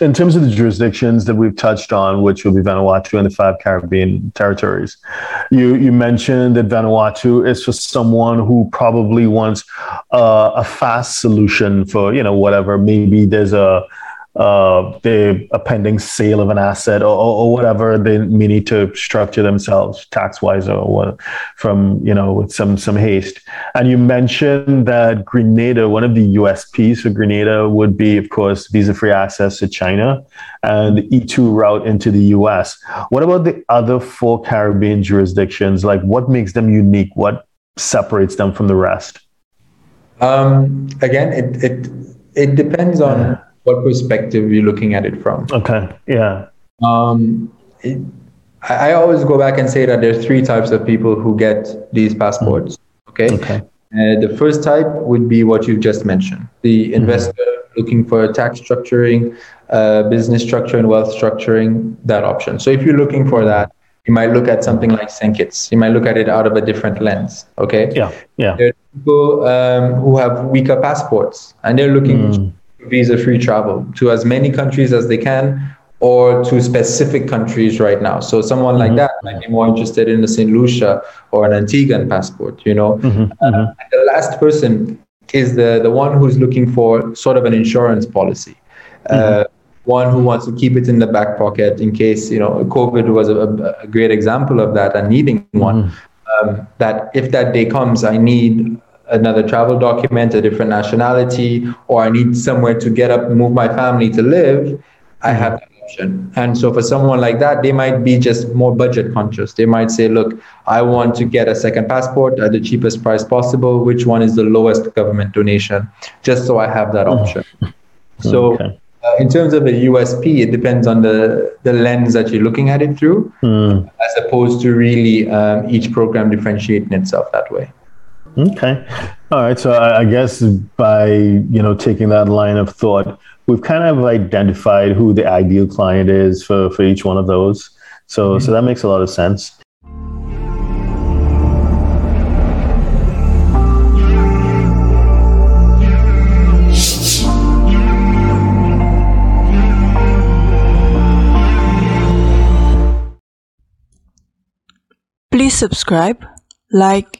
in terms of the jurisdictions that we've touched on, which will be Vanuatu and the five Caribbean territories, you you mentioned that Vanuatu is for someone who probably wants uh, a fast solution for you know whatever. Maybe there's a uh, the a pending sale of an asset or, or, whatever they may need to structure themselves tax wise or what, from you know with some some haste. And you mentioned that Grenada, one of the USPs for Grenada would be, of course, visa free access to China and the E2 route into the US. What about the other four Caribbean jurisdictions? Like, what makes them unique? What separates them from the rest? Um, again, it it it depends on what perspective you're looking at it from. Okay. Yeah. Um, it, I, always go back and say that there's three types of people who get these passports. Okay. Okay. Uh, the first type would be what you've just mentioned the mm-hmm. investor mm-hmm. looking for tax structuring, uh, business structure, and wealth structuring, that option. So if you're looking for that, you might look at something like St. You might look at it out of a different lens. Okay. Yeah. Yeah. There are people um, who have weaker passports and they're looking mm visa free travel to as many countries as they can or to specific countries right now. So someone like mm-hmm. that might be more interested in a St. Lucia or an Antiguan passport, you know. Mm-hmm. Uh, the last person is the, the one who's looking for sort of an insurance policy. Uh, mm-hmm. one who wants to keep it in the back pocket in case, you know, COVID was a, a great example of that and needing one. Mm-hmm. Um, that if that day comes, I need another travel document, a different nationality, or I need somewhere to get up, move my family to live, I have that option. And so for someone like that, they might be just more budget conscious. They might say, look, I want to get a second passport at the cheapest price possible. Which one is the lowest government donation? Just so I have that option. So okay. uh, in terms of the USP, it depends on the, the lens that you're looking at it through, mm. as opposed to really um, each program differentiating itself that way. Okay. All right. So I, guess by you know taking that line of thought, we've kind of identified who the ideal client is for for each one of those. So mm-hmm. so that makes a lot of sense. Please subscribe, like,